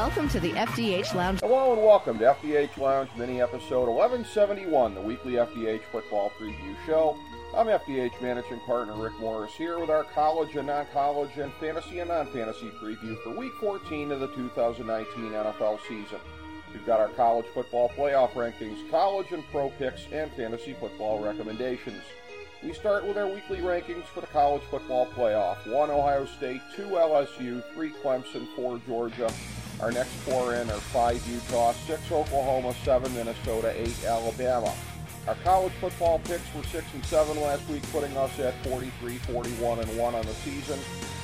Welcome to the FDH Lounge. Hello and welcome to FDH Lounge mini episode 1171, the weekly FDH football preview show. I'm FDH managing partner Rick Morris here with our college and non-college and fantasy and non-fantasy preview for week 14 of the 2019 NFL season. We've got our college football playoff rankings, college and pro picks, and fantasy football recommendations. We start with our weekly rankings for the college football playoff. 1 Ohio State, 2 LSU, 3 Clemson, 4 Georgia. Our next four in are 5 Utah, 6 Oklahoma, 7 Minnesota, 8 Alabama. Our college football picks were 6 and 7 last week, putting us at 43, 41, and 1 on the season.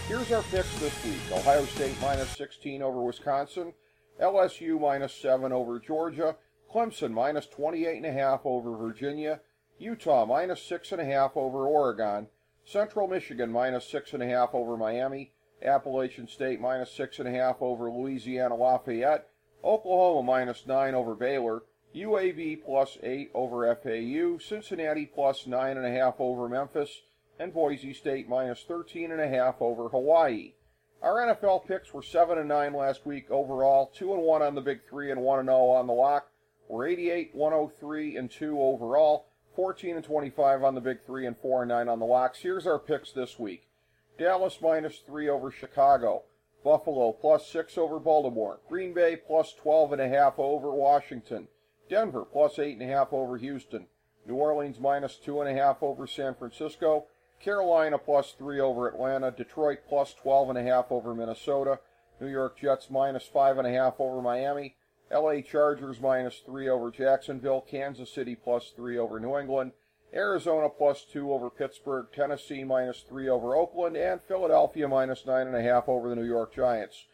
Here's our picks this week Ohio State minus 16 over Wisconsin, LSU minus 7 over Georgia, Clemson minus 28.5 over Virginia, Utah minus 6.5 over Oregon, Central Michigan minus 6.5 over Miami, Appalachian State minus 6.5 over Louisiana Lafayette, Oklahoma minus 9 over Baylor, UAB plus 8 over FAU, Cincinnati plus 9.5 over Memphis, and Boise State minus 13.5 over Hawaii. Our NFL picks were 7 and 9 last week overall, 2 and 1 on the Big 3 and 1 and 0 on the lock. We're 88, 103 and 2 overall, 14 and 25 on the Big 3 and 4 and 9 on the locks. Here's our picks this week. Dallas minus 3 over Chicago. Buffalo plus 6 over Baltimore. Green Bay plus 12.5 over Washington. Denver plus 8.5 over Houston. New Orleans minus 2.5 over San Francisco. Carolina plus 3 over Atlanta. Detroit plus 12.5 over Minnesota. New York Jets minus 5.5 over Miami. LA Chargers minus 3 over Jacksonville. Kansas City plus 3 over New England. Arizona plus 2 over Pittsburgh. Tennessee minus 3 over Oakland. And Philadelphia minus 9.5 over the New York Giants.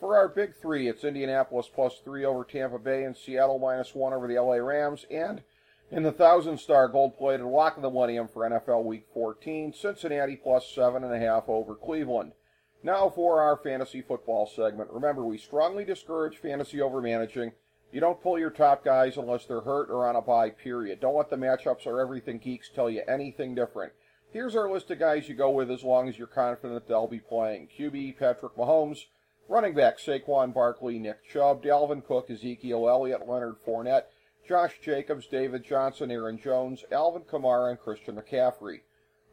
For our big three, it's Indianapolis plus three over Tampa Bay and Seattle minus one over the LA Rams. And in the thousand star gold plated lock of the millennium for NFL Week 14, Cincinnati plus seven and a half over Cleveland. Now for our fantasy football segment. Remember, we strongly discourage fantasy over managing. You don't pull your top guys unless they're hurt or on a bye, period. Don't let the matchups or everything geeks tell you anything different. Here's our list of guys you go with as long as you're confident they'll be playing. QB Patrick Mahomes, Running back Saquon Barkley, Nick Chubb, Dalvin Cook, Ezekiel Elliott, Leonard Fournette, Josh Jacobs, David Johnson, Aaron Jones, Alvin Kamara, and Christian McCaffrey.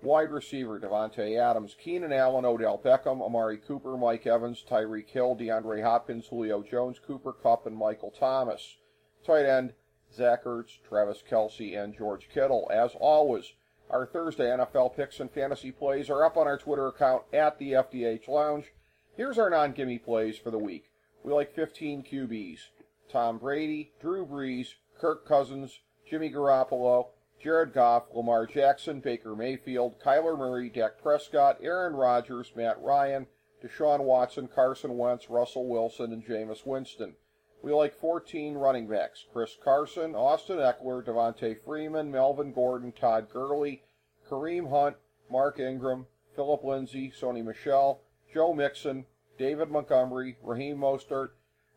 Wide receiver Davante Adams, Keenan Allen, Odell Beckham, Amari Cooper, Mike Evans, Tyreek Hill, DeAndre Hopkins, Julio Jones, Cooper Kupp, and Michael Thomas. Tight end Zach Ertz, Travis Kelce, and George Kittle. As always, our Thursday NFL picks and fantasy plays are up on our Twitter account at the FDH Lounge. Here's our non gimme plays for the week. We like 15 QBs Tom Brady, Drew Brees, Kirk Cousins, Jimmy Garoppolo, Jared Goff, Lamar Jackson, Baker Mayfield, Kyler Murray, Dak Prescott, Aaron Rodgers, Matt Ryan, Deshaun Watson, Carson Wentz, Russell Wilson, and Jameis Winston. We like 14 running backs Chris Carson, Austin Ekeler, Devonta Freeman, Melvin Gordon, Todd Gurley, Kareem Hunt, Mark Ingram, Philip Lindsay, Sony Michel, Joe Mixon, David Montgomery, Raheem Mostert,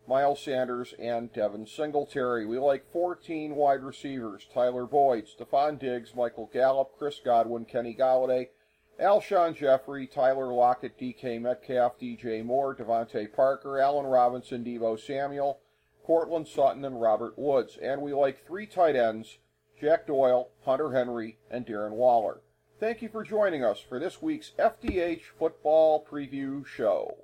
Miles Sanders, and Devin Singletary. We like 14 wide receivers Tyler Boyd, Stefon Diggs, Michael Gallup, Chris Godwin, Kenny Golladay, Alshon Jeffery, Tyler Lockett, DK Metcalf, DJ Moore, DeVante Parker, Allen Robinson, Deebo Samuel, Courtland Sutton, and Robert Woods. And we like three tight ends Jack Doyle, Hunter Henry, and Darren Waller. Thank you for joining us for this week's FDH Football Preview Show.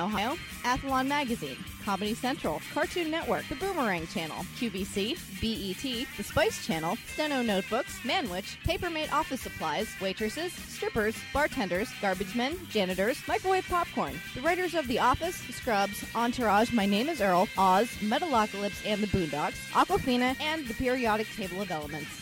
Ohio, Athlon Magazine, Comedy Central, Cartoon Network, The Boomerang Channel, QVC, BET, The Spice Channel, Steno Notebooks, Manwich, Papermate Office Supplies, waitresses, strippers, bartenders, garbage men, janitors, microwave popcorn, the writers of The Office, Scrubs, Entourage, My Name is Earl, Oz, Metalocalypse and the Boondocks, Aquafina, and the Periodic Table of Elements.